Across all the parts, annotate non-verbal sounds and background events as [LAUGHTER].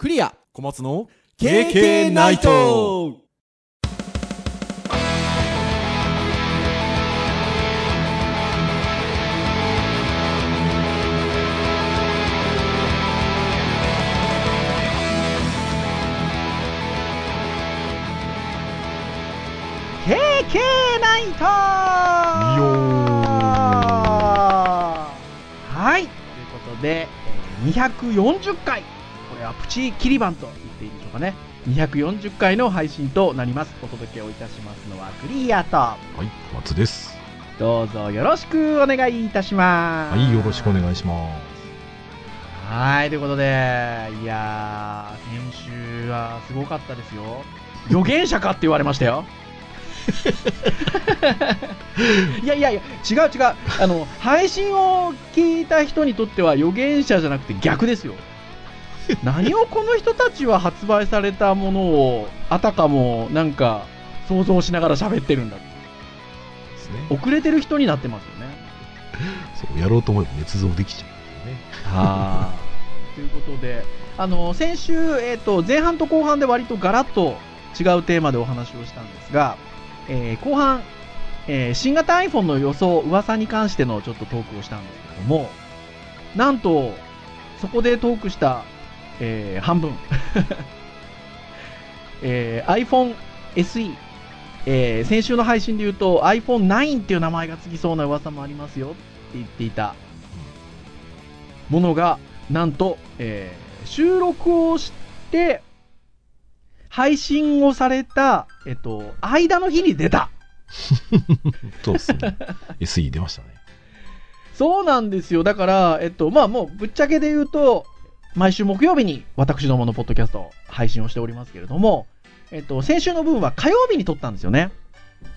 クリア。小松の KK ナイト。ナイト。はい。ということで、えー240回これはプチキリバンと言っていいでしょうかね。240回の配信となります。お届けをいたしますのはクリアと。はい小松です。どうぞよろしくお願いいたします。はいよろしくお願いします。はいということでいやー先週はすごかったですよ。予言者かって言われましたよ。[LAUGHS] いやいやいや違う違う。あの配信を聞いた人にとっては予言者じゃなくて逆ですよ [LAUGHS] 何をこの人たちは発売されたものをあたかもなんか想像しながら喋ってるんだですね。遅れてる人になってますよね。[LAUGHS] そうやろうと思えば捏造できちゃうんだよね。はということであの先週、えー、と前半と後半で割とガラッと違うテーマでお話をしたんですが、えー後半、えー新型 iPhone の予想噂に関してのちょっとトークをしたんですけどもなんとそこでトークした、えー半分、[LAUGHS] えー iPhone SE、えー先週の配信で言うと iPhone9 っていう名前がつきそうな噂もありますよって言っていた。ものが、なんと、えー収録をして、配信をされた、えっと、間の日に出た。[LAUGHS] そうですね。SE 出ましたね。そうなんですよ。だから、えっと、まあもう、ぶっちゃけで言うと、毎週木曜日に私どものポッドキャスト配信をしておりますけれども、えっと、先週の分は火曜日に撮ったんですよね。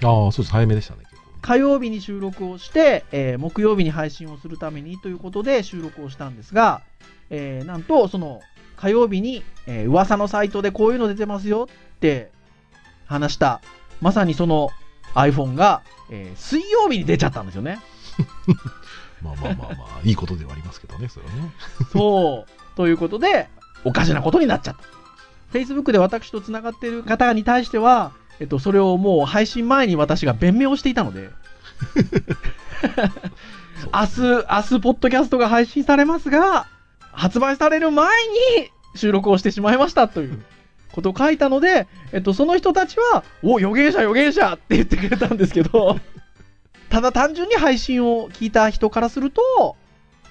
ああそうです早めでしたね火曜日に収録をして、えー木曜日に配信をするためにということで収録をしたんですが、えーなんとその火曜日に、えー噂のサイトでこういうの出てますよって話したまさにその iPhone が、えー水曜日に出ちゃったんですよね。[LAUGHS] まあまあまあまあいいことではありますけどねそれはねそうということでおかしなことになっちゃった。Facebook で私とつながっている方に対しては、えっと、それをもう配信前に私が弁明をしていたので、[LAUGHS] 明日、明日、ポッドキャストが配信されますが、発売される前に収録をしてしまいましたということを書いたので、えっと、その人たちは、お、予言者、予言者って言ってくれたんですけど、ただ単純に配信を聞いた人からすると、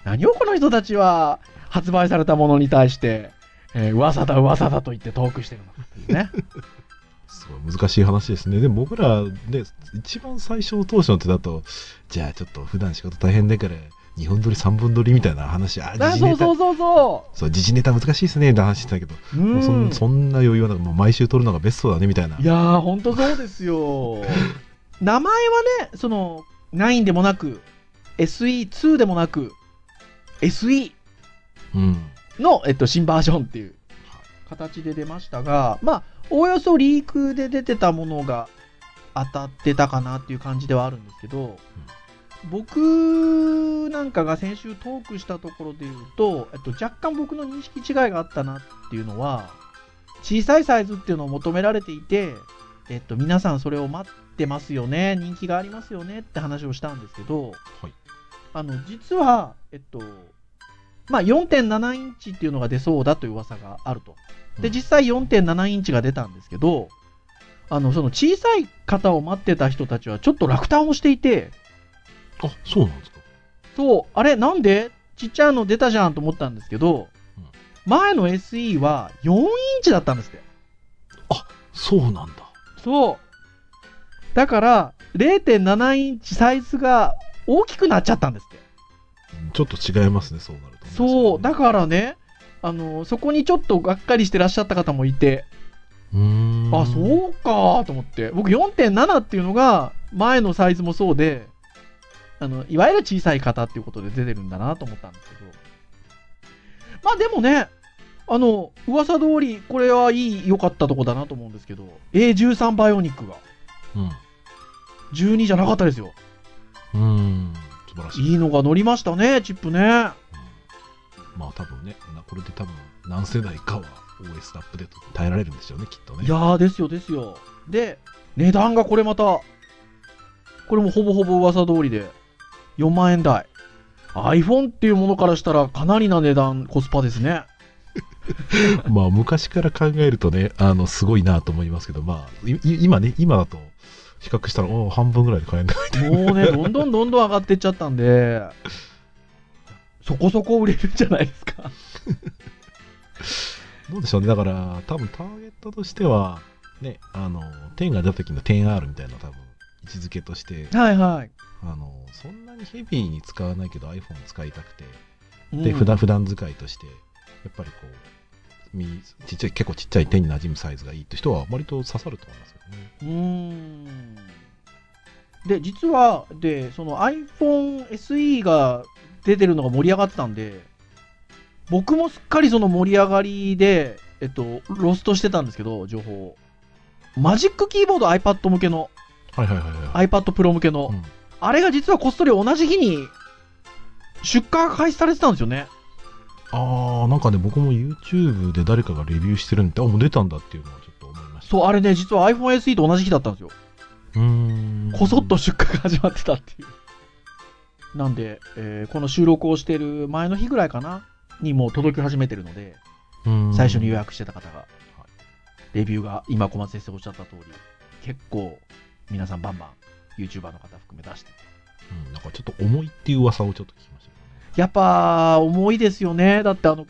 何をこの人たちは発売されたものに対して、えー噂だ噂だと言ってトークしてるのね。[LAUGHS] すごい難しい話ですねでも僕らね一番最初の当初の手だとじゃあちょっと普段仕事大変だから2本撮り3本撮りみたいな話ああ時事ネタそうそうそうそそう時事ネタ難しいですねって話してたけどう。もうそうんんそんな余裕はなくもう毎週撮るのがベストだねみたいないやー、ほんとそうですよ。[LAUGHS] 名前はね、その、9でもなく、SE2 でもなく、SE うんの、えっと、新バージョンっていう形で出ましたが、まあ、おおよそリークで出てたものが当たってたかなっていう感じではあるんですけど、僕なんかが先週トークしたところで言うと、えっと、若干僕の認識違いがあったなっていうのは、小さいサイズっていうのを求められていて、えっと、皆さんそれを待ってますよね、人気がありますよねって話をしたんですけど、はい。あの、実は、えっと、まあ、4.7インチっていうのが出そうだという噂があると。で、うん実際4.7インチが出たんですけど、あの、その小さい方を待ってた人たちはちょっと落胆をしていて、あそうなんですかそう、あれ、なんで？ちっちゃいの出たじゃんと思ったんですけど、うん前の SE は4インチだったんですって。そうなんだそう。だから、0.7インチサイズが大きくなっちゃったんですって。ちょっと違いますねそうなるとそう、だかからね、あの、そこにちょっとがっかりしてらっしゃった方もいて、あ、そうかと思って。僕4.7っていうのが、前のサイズもそうで、あの、いわゆる小さい型っていうことで出てるんだなと思ったんですけど。まあでもね、あの、噂通り、これはいい、良かったとこだなと思うんですけど、A13 バイオニックが12じゃなかったですよ。うんうん素晴らしいいいのが乗りましたね、チップね。まあ多分ねなこれで多分何世代かは OS アップデート耐えられるんでしょうね、きっとね。いやー、ですよ、ですよ。で、値段がこれまた、これもほぼほぼ噂通りで、4万円台。iPhone っていうものからしたらかなりな値段、コスパですね。[LAUGHS] まあ、昔から考えるとね、あの、すごいなと思いますけど、まあ、い今ね、今だと、比較したら、お半分ぐらいで買えない。もうね、どんどんどんどん上がっていっちゃったんで、そこそこ売れるんじゃないですか。[LAUGHS] どうでしょうね。だから、多分ターゲットとしては、ね、あの、10が出た時の 10R みたいな多分、位置づけとして、はいはい。あの、そんなにヘビーに使わないけど iPhone 使いたくて、うんで、普段、普段使いとして、やっぱりこう、みちっちゃい、結構ちっちゃい手に馴染むサイズがいいって人は割と刺さると思いますけどね。うーん。で、実は、で、その iPhone SE が出てるのが盛り上がってたんで、僕もすっかりその盛り上がりで、えっと、ロストしてたんですけど、情報を。マジックキーボード iPad 向けの、はいはいはいはい。iPad Pro 向けの、うんあれが実はこっそり同じ日に出荷が開始されてたんですよね。ああ、なんかね、僕も YouTube で誰かがレビューしてるんで、あ、もう出たんだっていうのはちょっと思いました。そう、あれね、実は iPhone SE と同じ日だったんですよ。うーん。こそっと出荷が始まってたっていう。なんで、えーこの収録をしている前の日ぐらいかなにもう届き始めてるので、うん最初に予約してた方が、レビューが今小松先生おっしゃった通り、結構皆さんバンバン YouTuber の方含め出してて。うん、なんかちょっと重いっていう噂をちょっと聞きましたけやっぱ重いですよね。だってあの、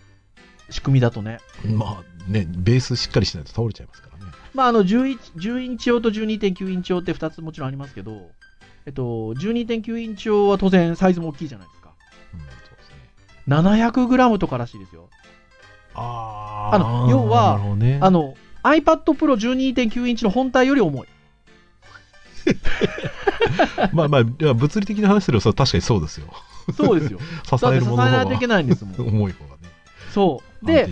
仕組みだとね。まあね、ベースしっかりしないと倒れちゃいますからね。まああの11、10インチ用と12.9インチ用って2つもちろんありますけど、えっと、12.9インチ用は当然サイズも大きいじゃないですか。うん、そうですね。700g とからしいですよ。ああの要はね、あの、iPad Pro 12.9インチの本体より重い。[LAUGHS] まあまあ、物理的な話すれば確かにそうですよ。そうですよ。[LAUGHS] 支ええるもののないといけないんですもん。[LAUGHS] 重い方がね。そう。で。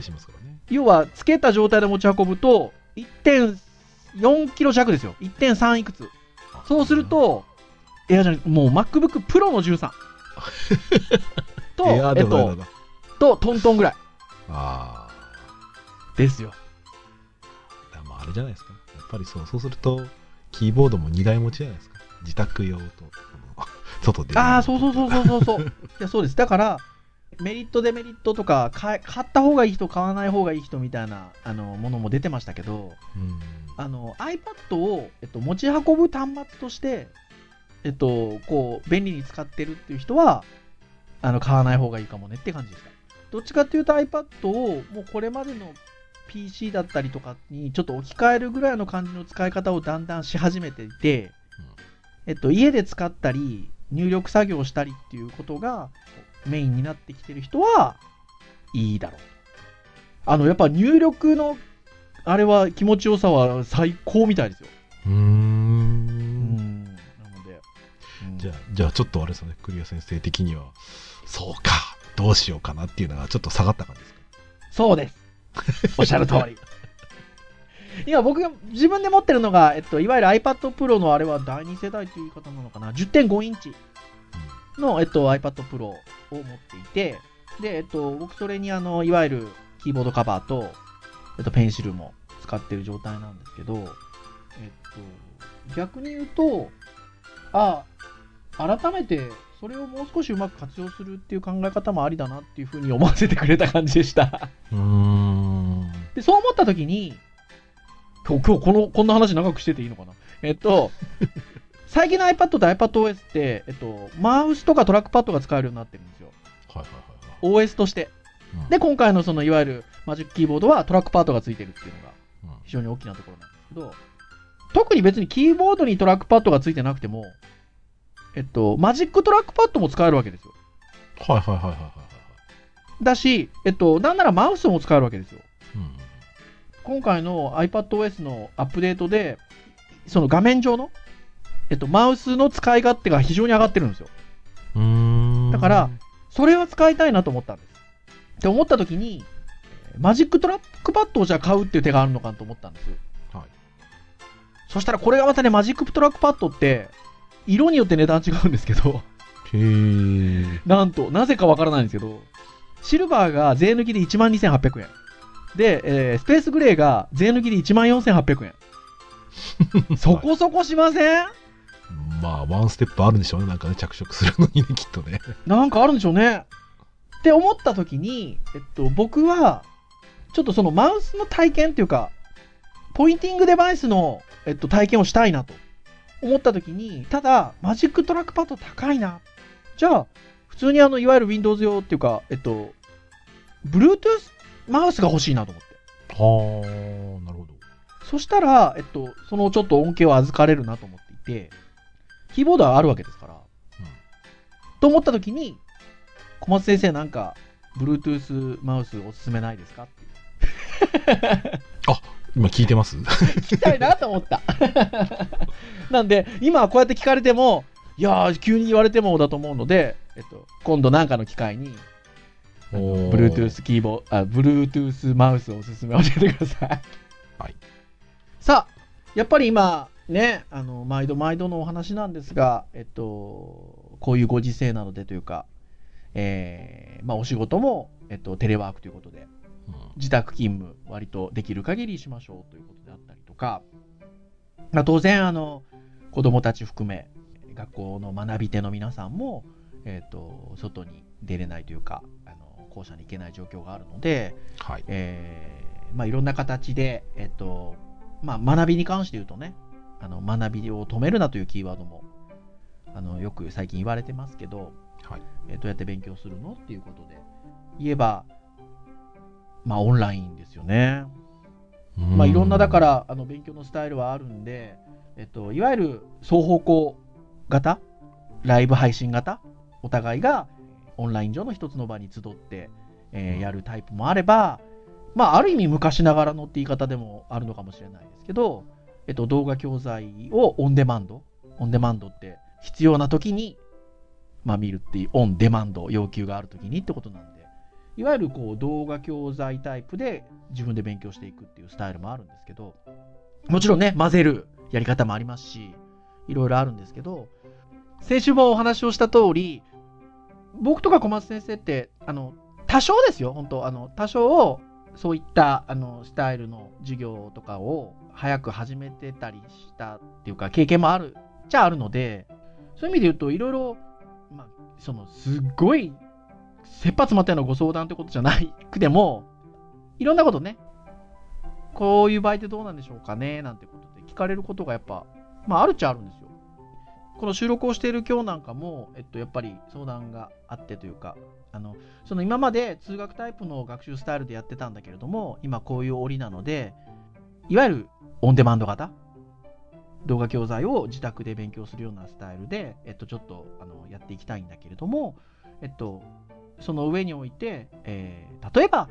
要は、つけた状態で持ち運ぶと、1.4キロ弱ですよ。1.3いくつ。そうする、と、エアじゃもう MacBook Pro の13。[LAUGHS] と、えっと。と、トントンぐらいあですよ。あ、まああれじゃないですか。やっぱりそう、そうすると、キーボードも2台持ちじゃないですか。自宅用と、[LAUGHS] 外で。ああ、そうそうそうそうそうそう。いや、そうです。だから、メリット、デメリットとか、買った方がいい人、買わない方がいい人みたいなあのものも出てましたけど、うん。あの iPad を、えっと、持ち運ぶ端末として、えっと、こう便利に使ってるっていう人はあの買わない方がいいかもねって感じでした。どっちかっていうと iPad をもうこれまでの PC だったりとかにちょっと置き換えるぐらいの感じの使い方をだんだんし始めていて、えっと、家で使ったり入力作業をしたりっていうことがメインになってきてる人はいいだろうと。あのやっぱ入力のあれは気持ちよさは最高みたいですよ。うー。んじゃあ、じゃあちょっとあれですね、クリア先生的には、そうか、どうしようかなっていうのがちょっと下がった感じですか？そうです。おっしゃる通り。[LAUGHS] 今僕が自分で持ってるのが、えっと、いわゆる iPad Pro のあれは第2世代という言い方なのかな？10.5インチの、えっと、iPad Pro を持っていて、で、えっと、僕それにあの、いわゆるキーボードカバーと、えっと、ペンシルも使ってる状態なんですけど、えっと、逆に言うと、あ、改めて、それをもう少しうまく活用するっていう考え方もありだなっていうふうに思わせてくれた感じでした。うーん。で、そう思ったときに、今日、今日この、こんな話長くしてていいのかな？えっと、[LAUGHS] 最近の iPad と iPadOS って、えっと、マウスとかトラックパッドが使えるようになってるんですよ。はいはいはいはい。OS として。うんで、今回のその、いわゆる Magic Keyboard はトラックパッドがついてるっていうのがうん非常に大きなところなんですけど、特に別にキーボードにトラックパッドがついてなくても、えっと、 Magic Trackpad も使えるわけですよ。はいはいはいはいはいはい。だし、えっと、なんならマウスも使えるわけですよ。うん今回の iPadOS のアップデートで、その画面上の、えっと、マウスの使い勝手が非常に上がってるんですよ。だから、それは使いたいなと思ったんです。って思った時に、えー Magic Trackpad をじゃあ買うっていう手があるのかと思ったんです。はい。そしたらこれがまたね、 Magic Trackpad って、色によって値段違うんですけど、へー。なんと、なぜかわからないんですけど、シルバーが税抜きで12,800円。で、えースペースグレーが税抜きで14,800円。[LAUGHS] そこそこしません？まあ、ワンステップあるんでしょうね。なんかね、着色するのにね、きっとね。なんかあるんでしょうね。って思った時に、えっと、僕は、ちょっとそのマウスの体験っていうか、ポインティングデバイスの、えっと、体験をしたいなと思った時に、ただ、 Magic Trackpad 高いな。じゃあ、普通にあの、いわゆる Windows 用っていうか、えっと、Bluetooth マウスが欲しいなと思って。はあ、なるほど。そしたら、えっと、そのちょっと恩恵を預かれるなと思っていて、キーボードはあるわけですから。と思った時に、小松先生なんか、Bluetooth マウスおすすめないですかっていう [LAUGHS] 今聞いてます？聞きたいなと思った。[LAUGHS] なんで、今こうやって聞かれても、いやー、急に言われてもだと思うので、えっと、今度なんかの機会に、あのおー Bluetooth キーボード、あ、Bluetooth マウスおすすめ教えてください。はい。さあ、やっぱり今、ね、あの、毎度毎度のお話なんですが、えっと、こういうご時世なのでというか、えー、まあお仕事も、えっと、テレワークということで、うん自宅勤務割とできる限りしましょうということであったりとか、まあ、当然あの子供たち含め学校の学び手の皆さんも、えー、と外に出れないというかあの校舎に行けない状況があるので、はい。えーまあ、いろんな形で、えっとまあ、学びに関して言うとねあの学びを止めるなというキーワードもあのよく最近言われてますけど、はい。えーどうやって勉強するのっていうことで言えばまあオンラインですよね。まあ、いろんなだか、らあの勉強のスタイルはあるんで、えっと、いわゆる双方向型？ライブ配信型？お互いがオンライン上の一つの場に集って、えーやるタイプもあれば、まあ、ある意味昔ながらのって言い方でもあるのかもしれないですけど、えっと、動画教材をオンデマンドオンデマンドって必要な時に、まあ、見るっていうオンデマンド要求がある時にってことなんでいわゆるこう動画教材タイプで自分で勉強していくっていうスタイルもあるんですけど、もちろんね、混ぜるやり方もありますし、いろいろあるんですけど、先週もお話をした通り、僕とか小松先生って、あの、多少ですよ、本当あの、多少、そういった、あの、スタイルの授業とかを早く始めてたりしたっていうか、経験もある、じゃあるので、そういう意味で言うと、いろいろ、まあ、その、すっごい、切羽詰まったようなご相談ってことじゃないくても、いろんなことね、こういう場合ってどうなんでしょうかね？なんてことで聞かれることがやっぱ、まああるっちゃあるんですよ。この収録をしている今日なんかも、えっと、やっぱり相談があってというか、あの、その今まで通学タイプの学習スタイルでやってたんだけれども、今こういう折なので、いわゆるオンデマンド型？動画教材を自宅で勉強するようなスタイルで、えっと、ちょっとあのやっていきたいんだけれども、えっと、その上において、えー例えば、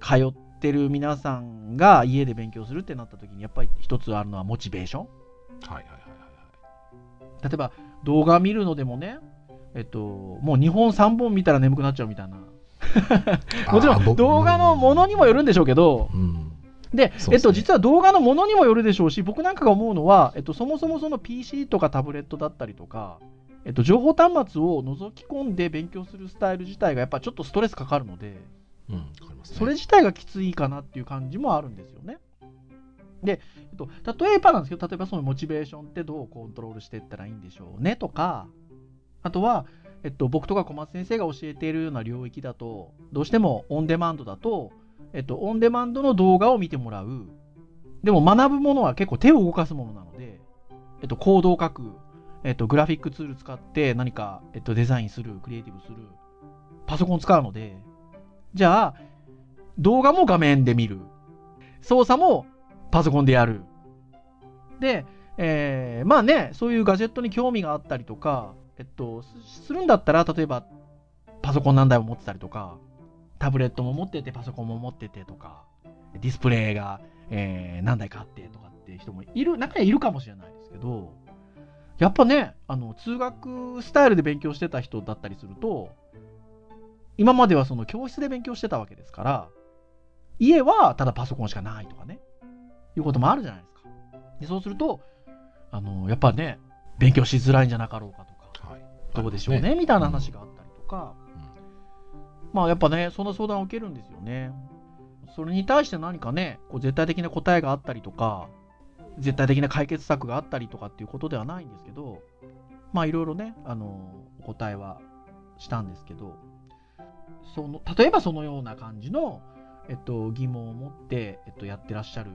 通ってる皆さんが家で勉強するってなった時に、やっぱり一つあるのはモチベーション。はいはいはいはい。例えば、動画見るのでもね、えっと、もう2本3本見たら眠くなっちゃうみたいな。[LAUGHS] もちろん、動画のものにもよるんでしょうけど、うん。で、えっと、実は動画のものにもよるでしょうし、僕なんかが思うのは、えっと、そもそもその PC とかタブレットだったりとか、えっと、情報端末を覗き込んで勉強するスタイル自体がやっぱちょっとストレスかかるので、うん。わかりますね。それ自体がきついかなっていう感じもあるんですよね。で、えっと、例えばなんですけど、例えばそのモチベーションってどうコントロールしていったらいいんでしょうねとか、あとは、えっと、僕とか小松先生が教えているような領域だと、どうしてもオンデマンドだと、えっと、オンデマンドの動画を見てもらう。でも学ぶものは結構手を動かすものなので、えっと、コードを書く、えっと、グラフィックツール使って何か、えっと、デザインする、クリエイティブする、パソコン使うので、じゃあ、動画も画面で見る。操作もパソコンでやる。で、えーまあね、そういうガジェットに興味があったりとか、えっと、するんだったら、例えば、パソコン何台も持ってたりとか、タブレットも持ってて、パソコンも持っててとか、ディスプレイが、えー何台かあってとかっていう人もいる、中にはいるかもしれないですけど、やっぱね、あの、通学スタイルで勉強してた人だったりすると、今まではその教室で勉強してたわけですから、家はただパソコンしかないとかね、いうこともあるじゃないですか。でそうすると、あの、やっぱね、勉強しづらいんじゃなかろうかとか、はい。どうでしょうね、みたいな話があったりとか、まあやっぱね、そんな相談を受けるんですよね。それに対して何かね、こう絶対的な答えがあったりとか、絶対的な解決策があったりとかっていうことではないんですけど、まあいろいろね、あの、お答えはしたんですけど、その、例えばそのような感じの、えっと、疑問を持って、えっと、やってらっしゃる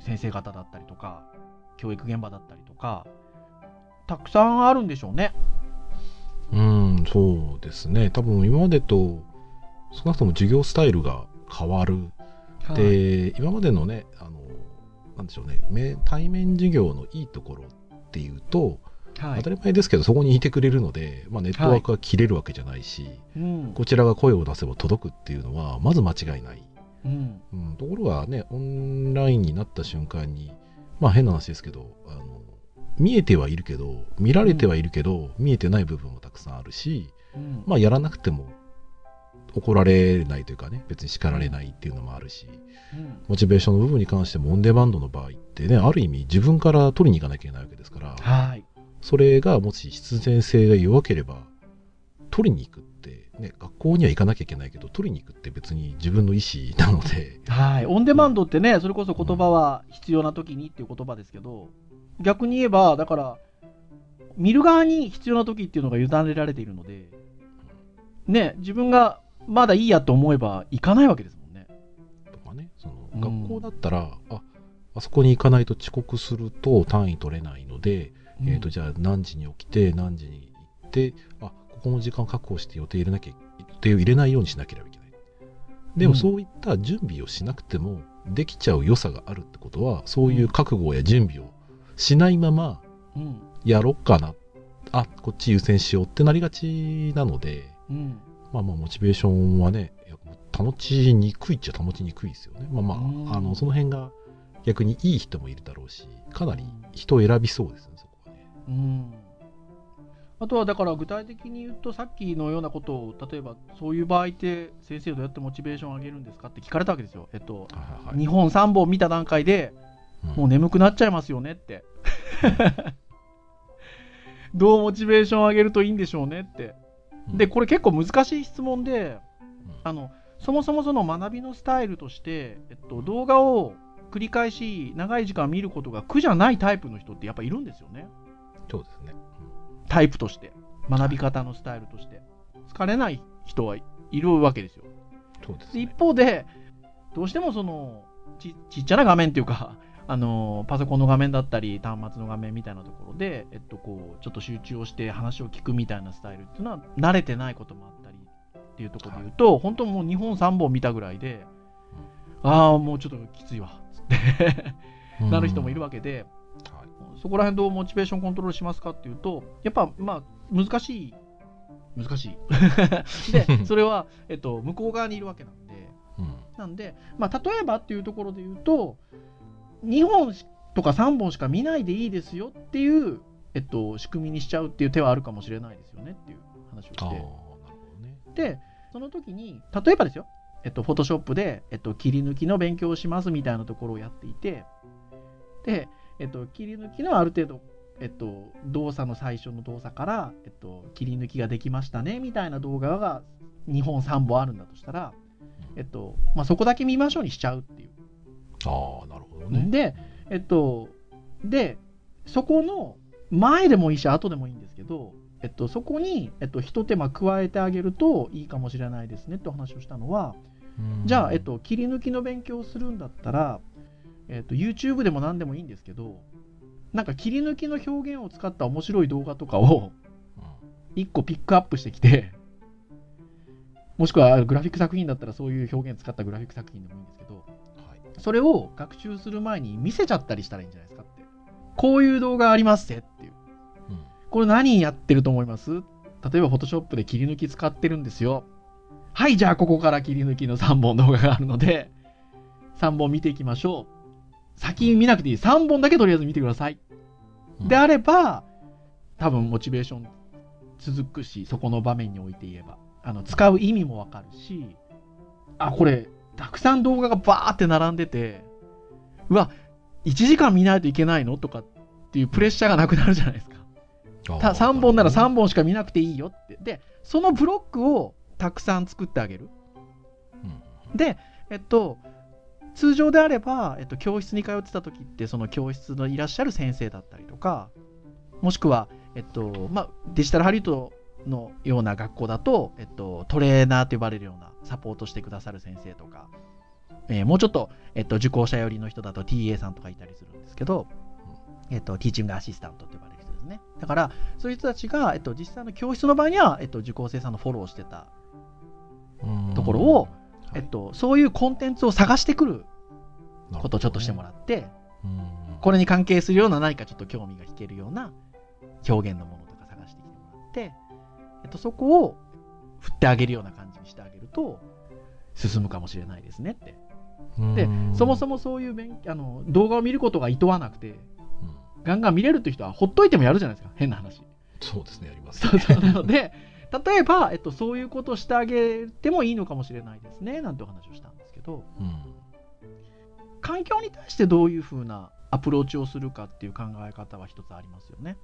先生方だったりとか、教育現場だったりとか、たくさんあるんでしょうね。うん、そうですね。多分今までと少なくとも授業スタイルが変わる。はい、で、今までのね、あの、なんでしょうね、め対面授業のいいところっていうと、はい。当たり前ですけど、そこにいてくれるので、まあ、ネットワークが切れるわけじゃないし、うん。こちらが声を出せば届くっていうのは、まず間違いない。うん。うん、ところがね、オンラインになった瞬間に、まあ変な話ですけど、あの見えてはいるけど、見られてはいるけど、見えてない部分もたくさんあるし、うん。まあやらなくても怒られないというかね、別に叱られないっていうのもあるし、うんモチベーションの部分に関してもオンデマンドの場合ってね、ある意味自分から取りに行かなきゃいけないわけですから、はい。それがもし必然性が弱ければ、取りに行くって、ね、学校には行かなきゃいけないけど、取りに行くって別に自分の意思なので、はい。オンデマンドってね、それこそ言葉は必要な時にっていう言葉ですけど、逆に言えば、だから、見る側に必要な時っていうのが委ねられているので、ね、自分がまだいいやと思えば行かないわけですもんね。とかね、そのうん学校だったら、ああそこに行かないと遅刻すると単位取れないので、えー、とじゃあ何時に起きて何時に行ってあここの時間確保して予定入れなきゃ予定を入れないようにしなければいけないでもうんそういった準備をしなくてもできちゃう良さがあるってことはそういう覚悟や準備をしないままうん。やろっかなあこっち優先しようってなりがちなのでうん。まあまあモチベーションはね保ちにくいっちゃ保ちにくいですよねまあまうんああのその辺が逆にいい人もいるだろうしかなり人を選びそうですねそこはねうん。あとはだから具体的に言うとさっきのようなことを例えばそういう場合って先生どうやってモチベーションを上げるんですかって聞かれたわけですよ。えっと、はいはいはい日本3本見た段階でうんもう眠くなっちゃいますよねって。[LAUGHS] どうモチベーションを上げるといいんでしょうねって。で、これ結構難しい質問で、あの、そもそもその学びのスタイルとして、えっと、動画を繰り返し長い時間見ることが苦じゃないタイプの人ってやっぱいるんですよね。そうですね。タイプとして。学び方のスタイルとして。疲れない人はいるわけですよ。でそうですね。一方で、どうしてもそのちちっちゃな画面っていうか、あのパソコンの画面だったり、端末の画面みたいなところで、えっと、こうちょっと集中をして話を聞くみたいなスタイルっていうのは、慣れてないこともあったりっていうところで言うと、本当もう2本、3本見たぐらいで、ああ、もうちょっときついわつって。うん。なる人もいるわけで、はい。そこら辺どうモチベーションコントロールしますかっていうと、やっぱ、まあ、難しい。難しい。[LAUGHS] で、それは、えっと、向こう側にいるわけなんで、うん。なんで、まあ、例えばっていうところで言うと、2本とか3本しか見ないでいいですよっていう、えっと、仕組みにしちゃうっていう手はあるかもしれないですよねっていう話をして。ね。で、その時に、例えばですよ、えっと、フォトショップで、えっと、切り抜きの勉強をしますみたいなところをやっていて、で、えっと、切り抜きのある程度、えっと、動作の最初の動作から、えっと、切り抜きができましたねみたいな動画が2本3本あるんだとしたら、えっと、まあ、そこだけ見ましょうにしちゃうっていう。ああ、なるほどね。で、えっと、で、そこの前でもいいし、後でもいいんですけど、えっと、そこに、えっと、一手間加えてあげるといいかもしれないですねってお話をしたのは、うんじゃあ、えっ、と、切り抜きの勉強をするんだったら、えっと、YouTube でも何でもいいんですけど、なんか切り抜きの表現を使った面白い動画とかを1個ピックアップしてきて、もしくはグラフィック作品だったらそういう表現使ったグラフィック作品でもいいんですけど、はいそれを学習する前に見せちゃったりしたらいいんじゃないですかって。こういう動画ありますってっていう。うんこれ何やってると思います？例えば Photoshop で切り抜き使ってるんですよ。はい、じゃあここから切り抜きの3本動画があるので、3本見ていきましょう。先見なくていい。3本だけとりあえず見てください。うんであれば、多分モチベーション続くし、そこの場面において言えば。あの、使う意味もわかるし、あ、これ、たくさん動画がバーって並んでて、うわ、1時間見ないといけないのとかっていうプレッシャーがなくなるじゃないですか。た3本なら3本しか見なくていいよって。で、そのブロックをたくさん作ってあげる。うんで、えっと、通常であれば、えっと、教室に通ってた時ってその教室のいらっしゃる先生だったりとかもしくは、えっとまあ、デジタルハリウッドのような学校だと、えっと、トレーナーと呼ばれるようなサポートしてくださる先生とか、えーもうちょっと、えっと、受講者寄りの人だと TA さんとかいたりするんですけど、えっと、ティーチングアシスタントと呼ばれる人ですね。だからそういう人たちが、えっと、実際の教室の場合には、えっと、受講生さんのフォローをしてたところを、えっと、そういうコンテンツを探してくることをちょっとしてもらって、これに関係するような何かちょっと興味が引けるような表現のものとか探してきてもらって、えっと、そこを振ってあげるような感じにしてあげると進むかもしれないですねって。でそもそも、もそういう勉あの動画を見ることが厭わなくてガンガン見れるって人はほっといてもやるじゃないですか変な話。そうですね、あります。そうそうなので例えば、えっと、そういうことをしてあげてもいいのかもしれないですねなんてお話をしたんですけどうん環境に対してどういうふうなアプローチをするかっていう考え方は一つありますよね。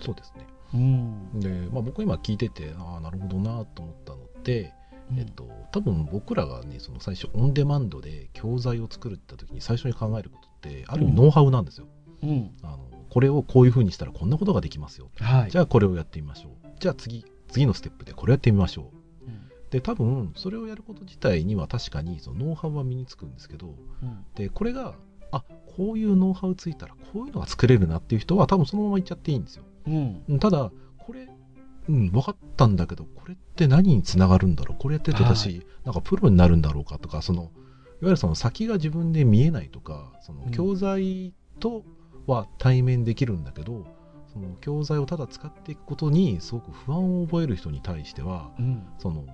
そうですね。うんで、まあ、僕今聞いてて、ああ、なるほどなと思ったのって、えっと、多分僕らがね、その最初、オンデマンドで教材を作るって言った時に最初に考えることって、ある意味ノウハウなんですよ。うんあのこれをこういうふうにしたらこんなことができますよ。はいじゃあこれをやってみましょう。じゃあ次、次のステップでこれやってみましょう。うんで、多分それをやること自体には確かにそのノウハウは身につくんですけど、うんで、これが、あこういうノウハウついたらこういうのが作れるなっていう人は多分そのままいっちゃっていいんですよ。うん。うんただ、これ、うん、分かったんだけど、これって何につながるんだろう？これやってると私、なんかプロになるんだろうかとか、その、いわゆるその先が自分で見えないとか、そのうん。教材とは対面できるんだけど、その教材をただ使っていくことにすごく不安を覚える人に対しては、うん。その、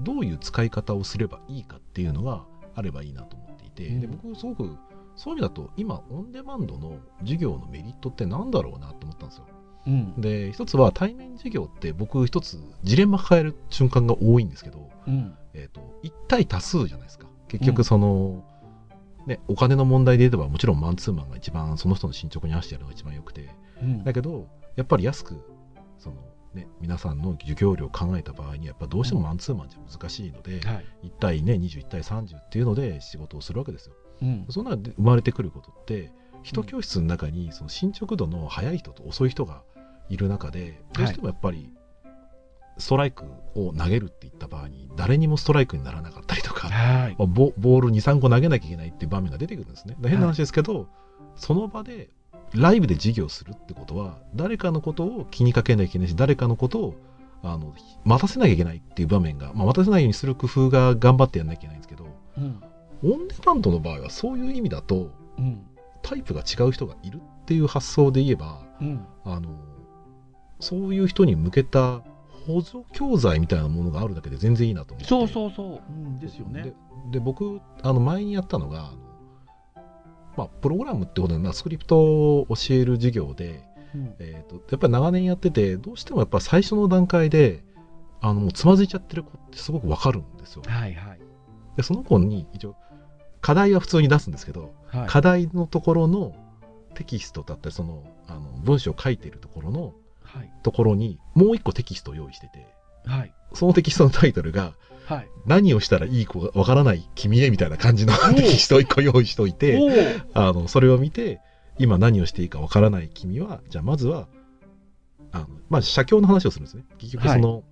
どういう使い方をすればいいかっていうのがあればいいなと思っていて、うん。で僕すごくそういう意味だと今オンデマンドの授業のメリットって何だろうなと思ったんですよ。うん。で一つは対面授業って僕一つジレンマ抱える瞬間が多いんですけど、うん。えー、と1対多数じゃないですか。結局その、ね、お金の問題で言えばもちろんマンツーマンが一番その人の進捗に合わせてやるのが一番よくて。うん。だけどやっぱり安くその、ね、皆さんの授業料を考えた場合にやっぱどうしてもマンツーマンじゃ難しいので、はい。1対ね21対30っていうので仕事をするわけですよ。うん。そんなので生まれてくることって一教室の中にその進捗度の速い人と遅い人がいる中でどうしてもやっぱりストライクを投げるっていった場合に誰にもストライクにならなかったりとか、はい。まあボボール23個投げなきゃいけないっていう場面が出てくるんですね。だ変な話ですけど、その場でライブで授業するってことは誰かのことを気にかけなきゃいけないし誰かのことをあの待たせなきゃいけないっていう場面が、まあ、待たせないようにする工夫が頑張ってやんなきゃいけないんですけどうんオンデマンドの場合はそういう意味だとうんタイプが違う人がいるっていう発想で言えばうん。あのそういう人に向けた補助教材みたいなものがあるだけで全然いいなと思って。そうそうそう、うん、ですよね。でで僕あの前にやったのがまあ、プログラムってことで、まあ、スクリプトを教える授業で、うん。えー、とやっぱり長年やっててどうしてもやっぱ最初の段階であのもうつまずいちゃってる子ってすごくわかるんですよ。はいはい。でその子に一応課題は普通に出すんですけど、はい。課題のところのテキストだったりそのあの文章を書いているところのはい。ところにもう一個テキストを用意しててはい。そのテキストのタイトルがはい。何をしたらいい子がわからない君へみたいな感じのテキストを一個用意しておいてあのそれを見て今何をしていいかわからない君はじゃあまずはあのまあ写経の話をするんですね。結局その、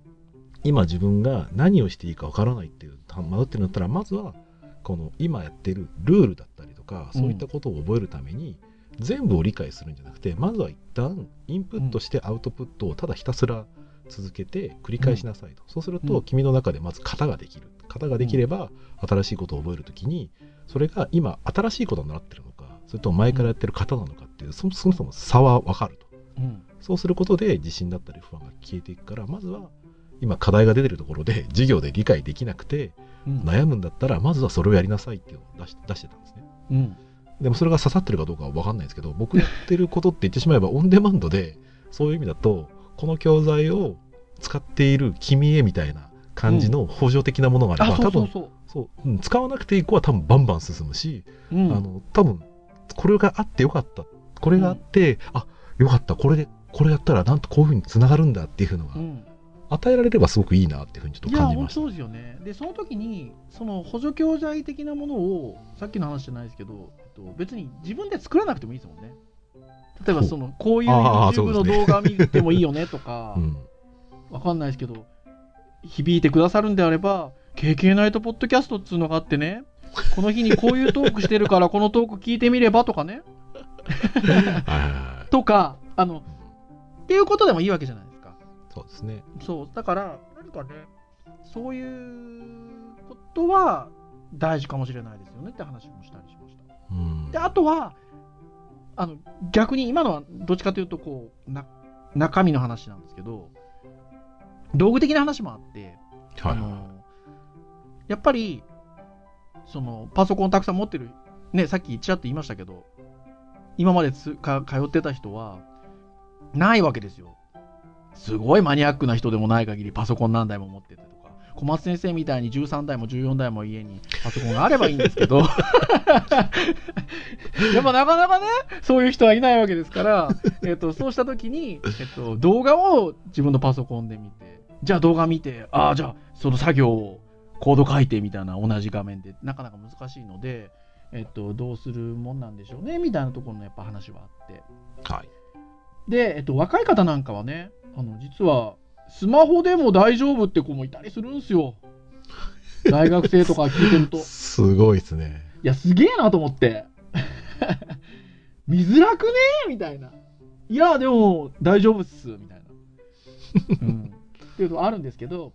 今自分が何をしていいかわからないっていう迷ってるんだったらまずはこの今やってるルールだったりとかそういったことを覚えるために、全部を理解するんじゃなくてまずは一旦インプットしてアウトプットをただひたすら続けて繰り返しなさいと、そうすると、うん。君の中でまず型ができる。型ができれば、新しいことを覚えるときにそれが今新しいことを習ってるのかそれとも前からやってる型なのかっていうそもそも差は分かると。うん。そうすることで自信だったり不安が消えていくからまずは今課題が出てるところで授業で理解できなくてうん悩むんだったらまずはそれをやりなさいっていうのを出し出してたんですね。うん。でもそれが刺さってるかどうかは分かんないですけど僕やってることって言ってしまえばオンデマンドでそういう意味だとこの教材を使っている君へみたいな感じの補助的なものがあれば、う多分そうそうん使わなくていい子は多分バンバン進むし、うん。あの多分これがあってよかった。これがあって、あよかった。これでこれやったらなんとこういうふうにつながるんだっていうのがうん与えられればすごくいいなっていうふうにちょっといや、感じました。本当そうですよね。で、その時に、その補助教材的なものを、さっきの話じゃないですけど、えっと、別に自分で作らなくてもいいですもんね。例えば、その、こういう YouTube の動画見てもいいよねとか [LAUGHS] う、ん。わかんないですけど、響いてくださるんであれば、KK ナイトポッドキャストっていうのがあってね、この日にこういうトークしてるから、[LAUGHS] このトーク聞いてみればとかね、とか、あの、っていうことでもいいわけじゃない。そうですね。そう、だから、何かね、そういうことは大事かもしれないですよねって話もしたりしました。うん。で、あとは、あの、逆に今のはどっちかというと、こう、な、中身の話なんですけど、道具的な話もあって、はいあの、やっぱり、その、パソコンたくさん持ってる、ね、さっきちらっと言いましたけど、今までつか通ってた人は、ないわけですよ。すごいマニアックな人でもない限りパソコン何台も持っててとか、小松先生みたいに13台も14台も家にパソコンがあればいいんですけど、やっぱなかなかね、そういう人はいないわけですから、えっと、そうした時に、えっと、動画を自分のパソコンで見て、じゃあ動画見て、ああ、じゃあその作業をコード書いてみたいな同じ画面で、なかなか難しいので、えっと、どうするもんなんでしょうね、みたいなところのやっぱ話はあって。はい。で、えっと、若い方なんかはね、あの、実は、スマホでも大丈夫って子もいたりするんですよ。大学生とか聞いてると。いすごいですね。や、すげえなと思って。見づらくねみたいな。いや、でも、大丈夫っす、みたいな。うん。っていうのあるんですけど、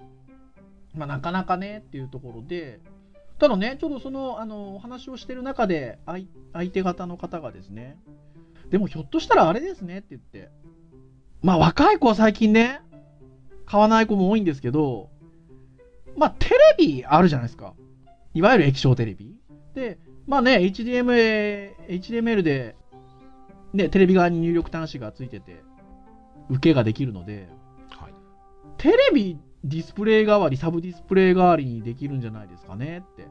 まあ、なかなかね、っていうところで、ただね、ちょうどその、あの、お話をしてる中で、相相手方の方がですね、でもひょっとしたらあれですねって言って、まあ若い子は最近ね、買わない子も多いんですけど、まあテレビあるじゃないですか。いわゆる液晶テレビ。で、まあね、HDMI、HDML で、ね、テレビ側に入力端子がついてて、受けができるので、はい。テレビディスプレイ代わり、サブディスプレイ代わりにできるんじゃないですかねって。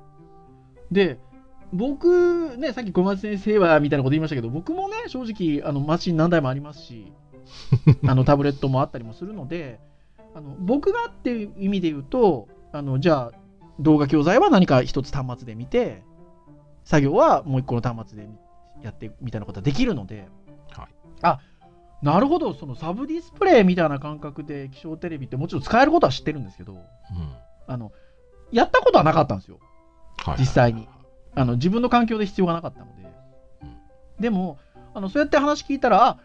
で、僕、ね、さっき小松先生はみたいなこと言いましたけど、僕もね、正直、あの、マシン何台もありますし、[LAUGHS] あの、タブレットもあったりもするので、あの、僕がっていう意味で言うと、あの、じゃあ、動画教材は何か一つ端末で見て、作業はもう一個の端末でやってみたいなことはできるので、はい。なるほど、そのサブディスプレイみたいな感覚で液晶テレビってもちろん使えることは知ってるんですけど、うん。あの、やったことはなかったんですよ。はい。実際に。あの、自分の環境で必要がなかったので。うんでも、あの、そうやって話聞いたら、あ、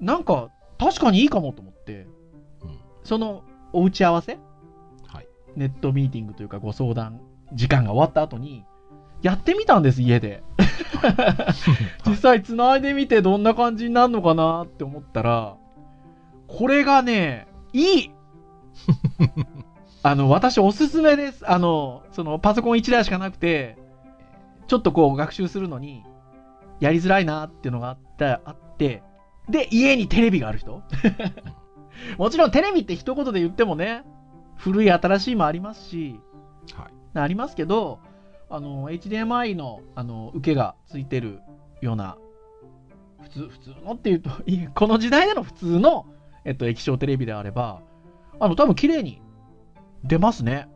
なんか、確かにいいかもと思って、うん。その、お打ち合わせ？はい。ネットミーティングというかご相談時間が終わった後に、やってみたんです、家で。[LAUGHS] 実際繋いでみてどんな感じになるのかなって思ったら、これがね、いい [LAUGHS] あの、私おすすめです。あの、そのパソコン1台しかなくて、ちょっとこう学習するのに、やりづらいなっていうのがあった、あって、で、家にテレビがある人 [LAUGHS] もちろんテレビって一言で言ってもね、古い新しいもありますし、はい。ありますけど、あの、HDMI の、あの、受けがついてるような、普通、普通のっていうと、この時代での普通の、えっと、液晶テレビであれば、あの、多分綺麗に出ますね。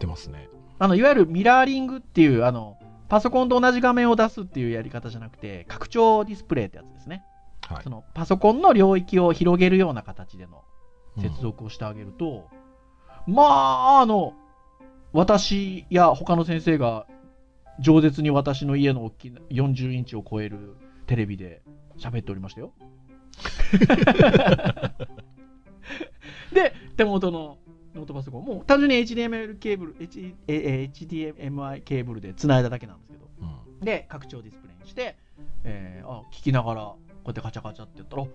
出ますね。あの、いわゆるミラーリングっていう、あの、パソコンと同じ画面を出すっていうやり方じゃなくて、拡張ディスプレイってやつですね。はいそ。の、パソコンの領域を広げるような形でのうん接続をしてあげると、まあ、あの、私や他の先生が、饒舌に私の家の大きな40インチを超えるテレビで喋っておりましたよ。[LAUGHS] で、手元のノートパソコン、もう単純に HDMI ケーブル、H ええ HDMI ケーブルで繋いだだけなんですけど、うん。で、拡張ディスプレイにして、えーあ聞きながら、ここうやってカチャカチャってやったら、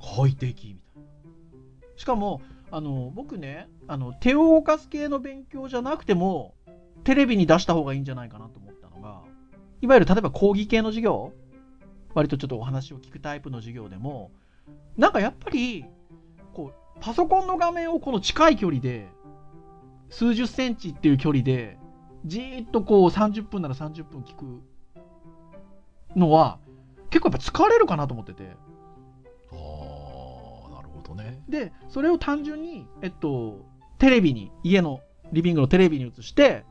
快適みたいな。しかも、あの、僕ね、あの、手を動かす系の勉強じゃなくても、テレビに出した方がいいんじゃないかなと思ったのが、いわゆる例えば講義系の授業、割とちょっとお話を聞くタイプの授業でも、なんかやっぱり、こう、パソコンの画面をこの近い距離で、数十センチっていう距離で、じーっとこう30分なら30分聞くのは、結構やっぱ疲れるかなと思ってて。ああ、なるほどね。で、それを単純に、えっと、テレビに、家のリビングのテレビに映して、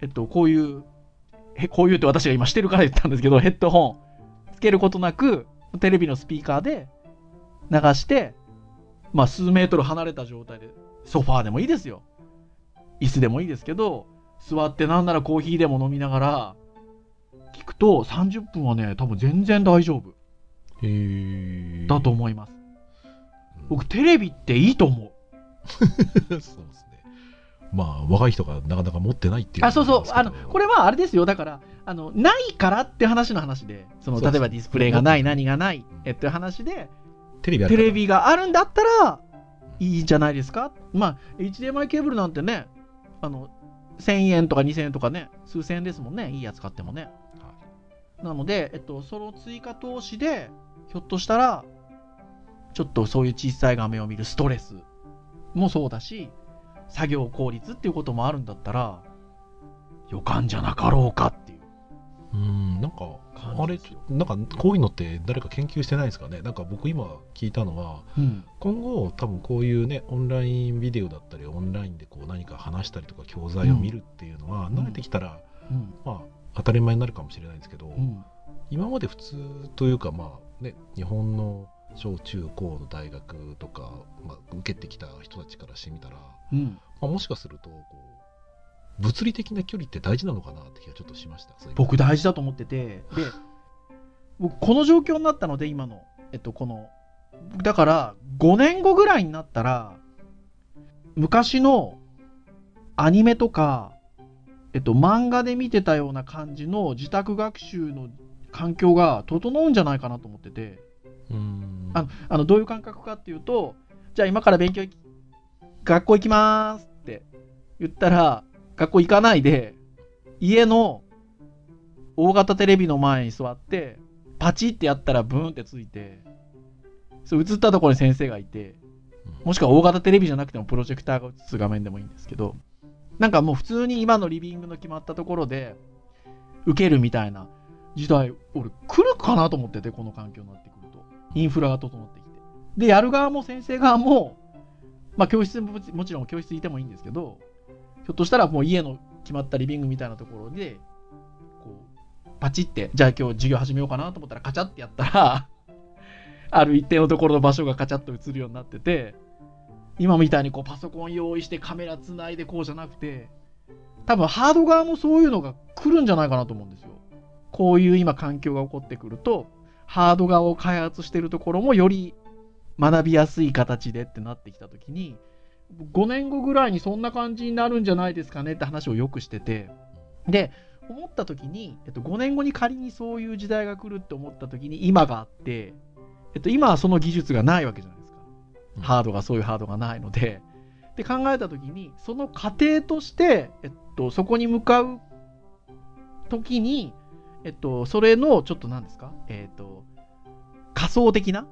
えっと、こういう、へこういうって私が今してるから言ったんですけど、ヘッドホンつけることなく、テレビのスピーカーで流して、まあ数メートル離れた状態で、ソファーでもいいですよ。椅子でもいいですけど、座ってなんならコーヒーでも飲みながら、聞くと30分はね、多分全然大丈夫だと思います。僕、テレビっていいと思う。[LAUGHS] そうですね。まあ、若い人がなかなか持ってないっていうあ、そうそう。あの、これ、れはあれですよ。だから、あの、ないからって話の話で、その、例えばディスプレイがない、何がない、えって話で、テレビテレビがあるんだったら、いいんじゃないですかまあ、HDMI ケーブルなんてね、あの、1000円とか2000円とかね、数千円ですもんね。いいやつ買ってもね。なので、えっと、その追加投資で、ひょっとしたら、ちょっとそういう小さい画面を見るストレスもそうだし、作業効率っていうこともあるんだったら、予感じゃなかろうかっていう。うん、なんか、あれなんかこういうのって誰か研究してないんですかね？なんか僕今聞いたのは、うん。今後多分こういうね、オンラインビデオだったり、オンラインでこう何か話したりとか教材を見るっていうのは、うん。慣れてきたら、うん。まあ、当たり前になるかもしれないんですけど、うん。今まで普通というか、まあね、日本の小中高の大学とか、まあ、受けてきた人たちからしてみたら、うん。まあ、もしかするとこう物理的な距離って大事なのかなって気がちょっとしました僕大事だと思ってて、で、僕この状況になったので、今の、えっと、この、だから、5年後ぐらいになったら、昔のアニメとか、えっと、漫画で見てたような感じの自宅学習の環境が整うんじゃないかなと思ってて、うーん。あの、あのどういう感覚かっていうと、じゃあ今から勉強学校行きまーすって言ったら、学校行かないで、家の大型テレビの前に座って、パチってやったらブーンってついて、そう映ったところに先生がいて、もしくは大型テレビじゃなくてもプロジェクターが映す画面でもいいんですけど、なんかもう普通に今のリビングの決まったところで、受けるみたいな時代、俺来るかなと思ってて、この環境になってくると。インフラが整ってきて。で、やる側も先生側も、まあ教室ももちろん教室いてもいいんですけど、ひょっとしたらもう家の決まったリビングみたいなところで、こう、パチって、じゃあ今日授業始めようかなと思ったらカチャってやったら、[LAUGHS] ある一定のところの場所がカチャッと映るようになってて、今みたいにこうパソコン用意してカメラつないでこうじゃなくて、多分ハード側もそういうのが来るんじゃないかなと思うんですよ。こういう今環境が起こってくると、ハード側を開発してるところもより学びやすい形でってなってきたときに、5年後ぐらいにそんな感じになるんじゃないですかねって話をよくしてて、で、思ったときに、えっと、5年後に仮にそういう時代が来るって思ったときに今があって、えっと、今はその技術がないわけじゃない。ハードが、そういうハードがないので。で考えたときに、その過程として、えっと、そこに向かうときに、えっと、それの、ちょっと何ですか？えっと、仮想的な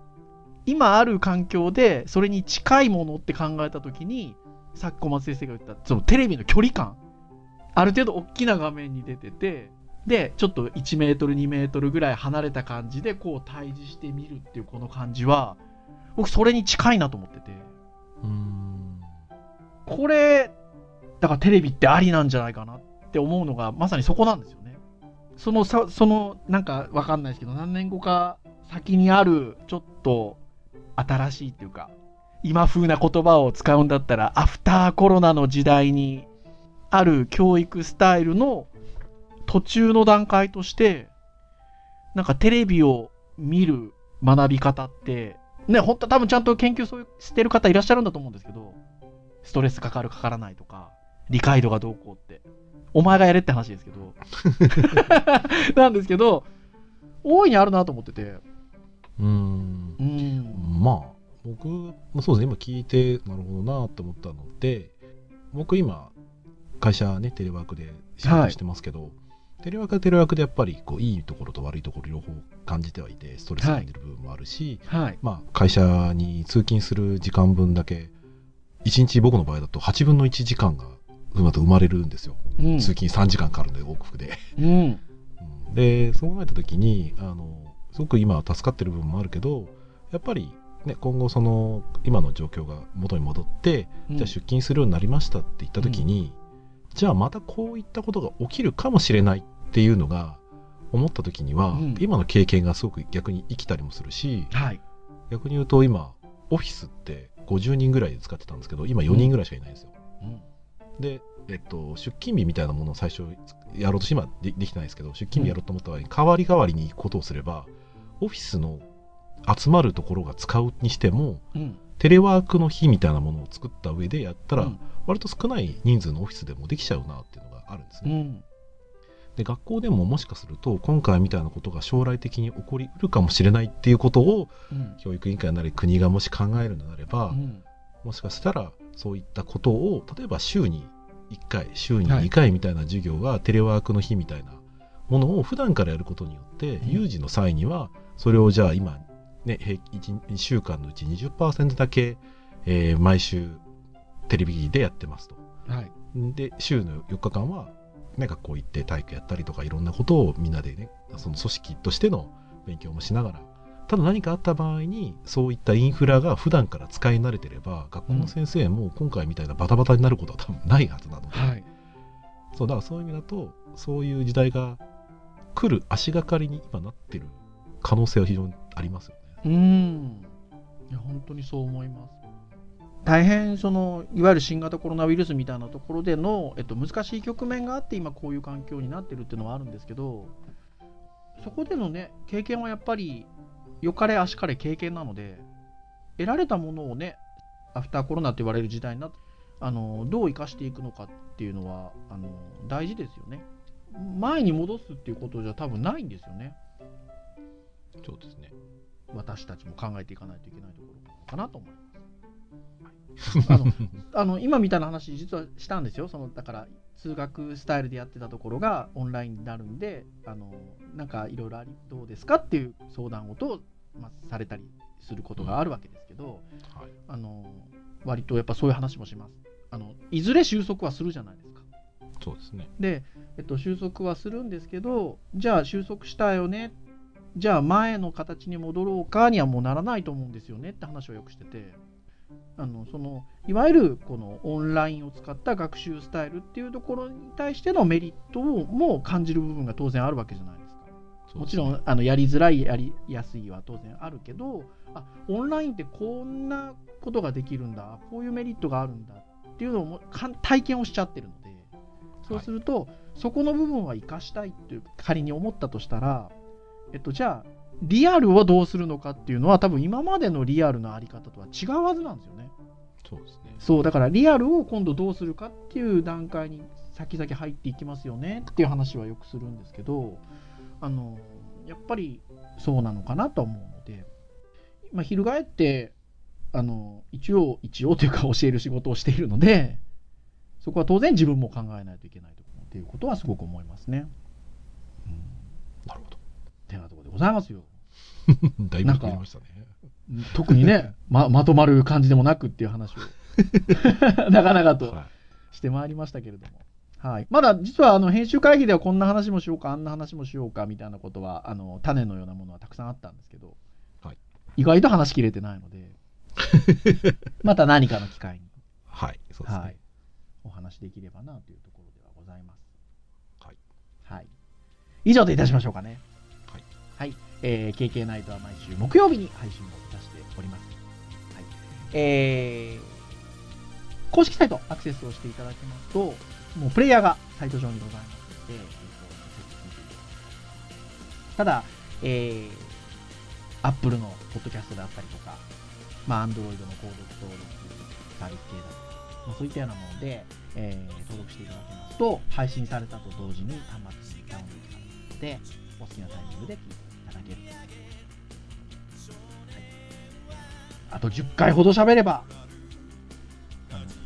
今ある環境で、それに近いものって考えたときに、さっき小松先生が言った、そのテレビの距離感。ある程度大きな画面に出てて、で、ちょっと1メートル、2メートルぐらい離れた感じで、こう対峙してみるっていうこの感じは、僕それに近いなと思ってて。うーんこれ、だからテレビってありなんじゃないかなって思うのが、まさにそこなんですよね。そのさ、その、なんかわかんないですけど、何年後か先にある、ちょっと新しいっていうか、今風な言葉を使うんだったら、アフターコロナの時代にある教育スタイルの途中の段階として、なんかテレビを見る学び方って、ね、本当は多分ちゃんと研究そういうしてる方いらっしゃるんだと思うんですけど、ストレスかかるかからないとか、理解度がどうこうって。お前がやれって話ですけど。[LAUGHS] [LAUGHS] なんですけど、大いにあるなと思ってて。うーんうん。まあ僕もそうですね今聞いてなるほどなと思ったので僕今会社ねテレワークで仕事してますけど、テレワークはテレワークでやっぱりこういいところと悪いところ両方感じてはいてストレスが出る部分もあるし、はい。まあ、会社に通勤する時間分だけ1日僕の場合だと8分の1時間がまた生まれるんですよ、うん。通勤3時間かかるんで往復でうん。うんでそう考えた時にあのすごく今は助かってる部分もあるけどやっぱりね、今後その今の状況が元に戻って、うんじゃあ出勤するようになりましたって言った時に、じゃあまたこういったことが起きるかもしれないっていうのが思った時には、うん今の経験がすごく逆に生きたりもするしはい。逆に言うと今オフィスって50人ぐらいで使ってたんですけど今4人ぐらいしかいないんですよ。うんで、えっと、出勤日みたいなものを最初やろうとして今でできてないですけど出勤日やろうと思った場合に代わり代わりに行くことをすればオフィスの集まるところが使うにしてもうん。テレワークの日みたいなものを作った上でやったら、うん割と少ない人数のオフィスでもできちゃうなっていうのがあるんですね。うん。で学校でももしかすると今回みたいなことが将来的に起こりうるかもしれないっていうことをうん。教育委員会なり国がもし考えるのであれば、うん。もしかしたらそういったことを例えば週に1回週にはい2回みたいな授業がテレワークの日みたいなものを普段からやることによって、うん有事の際にはそれをじゃあ今、ね、平均1週間のうち20%だけ、えー毎週テレビでやってますと。はい。で週の4日間は、ね、学校行って体育やったりとかいろんなことをみんなでねその組織としての勉強もしながらただ何かあった場合にそういったインフラが普段から使い慣れてれば学校の先生も今回みたいなバタバタになることは多分ないはずなので、はい。そうだからそういう意味だとそういう時代が来る足がかりに今なってる可能性は非常にありますよね。うん。いや、本当にそう思います。大変そのいわゆる新型コロナウイルスみたいなところでの、えっと、難しい局面があって今こういう環境になってるっていうのはあるんですけどそこでのね経験はやっぱりよかれ足かれ経験なので得られたものをねアフターコロナって言われる時代になってあのどう生かしていくのかっていうのはあの大事ですよね。前に戻すっていうことじゃ多分ないんですよね。そうですね。私たちも考えていかないといけないところかなと思います。あの [LAUGHS] あの今みたいな話実はしたんですよ。そのだから通学スタイルでやってたところがオンラインになるんであのなんかいろいろありどうですかっていう相談事を、まあ、されたりすることがあるわけですけど、はい。あの割とやっぱそういう話もします。あのいずれ収束はするじゃないですか。そうですね。で、えっと、収束はするんですけどじゃあ収束したよね。じゃあ前の形に戻ろうかにはもうならないと思うんですよねって話をよくしててあのそのいわゆるこのオンラインを使った学習スタイルっていうところに対してのメリットをもう感じる部分が当然あるわけじゃないですか。もちろんあのやりづらいやりやすいは当然あるけどあオンラインってこんなことができるんだこういうメリットがあるんだっていうのを体験をしちゃってるのでそうすると、そこの部分は生かしたいっていう仮に思ったとしたら、えっと、じゃあリアルをどうするのかっていうのは多分今までのリアルのあり方とは違うはずなんですよね。そうですねそうだからリアルを今度どうするかっていう段階に先々入っていきますよねっていう話はよくするんですけどあのやっぱりそうなのかなと思うので、まあ、翻ってあの一応一応というか教える仕事をしているのでそこは当然自分も考えないといけないということはすごく思いますね。うん、なるほどてなところでございますよ。[LAUGHS] だいぶ増えましたね。特にね [LAUGHS] ままとまる感じでもなくっていう話を。なかなかとはい。してまいりましたけれども。はい、まだ実はあの編集会議ではこんな話もしようかあんな話もしようかみたいなことはあの種のようなものはたくさんあったんですけど、はい。意外と話しきれてないので [LAUGHS] また何かの機会に、はいそうですね、はい、お話できればなというところではございます。はい。はい、以上でいたしましょうかね。はい、えー KK ナイトは毎週木曜日に配信をいたしております。はい。えー公式サイトアクセスをしていただきますと、もうプレイヤーがサイト上にございますので、えーとただ、えー、Apple のポッドキャストであったりとか、まあ、Android の購読登録サービス系だとか、まあ、そういったようなもので、えー登録していただけますと、配信されたと同時に端末にダウンロードされるので、お好きなタイミングで聞いてい。ただける。はい、あと10回ほど喋れば、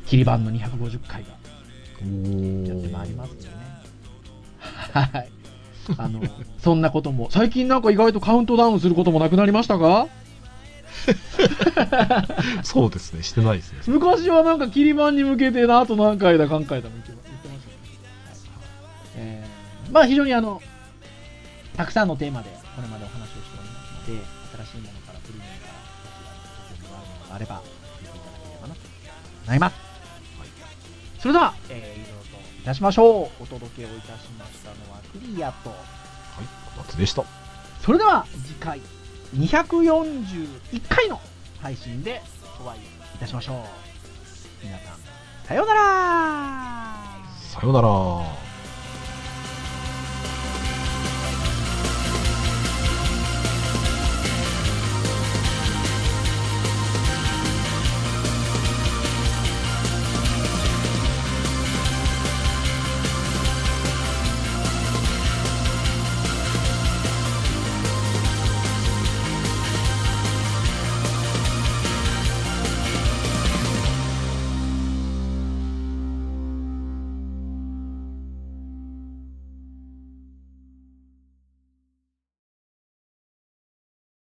切り板の250回がやってまいりますよね。はい。あの、そんなことも、最近なんか意外とカウントダウンすることもなくなりましたか？そうですねしてないですね昔はなんか切り板に向けてな、あと何回だ、何回だも言ってま言ってましたね。はいえーまあ非常にあの、たくさんのテーマでこれまでお話をしておりますので、新しいものから古いものから、こちらのがあれば、聞いていただければなと思います。それでは、えー、以上といたしましょう。お届けをいたしましたのはクリアと、はい、こたつでした。それでは次回241回の配信でお会いいたしましょう。皆さん、さようならさようなら。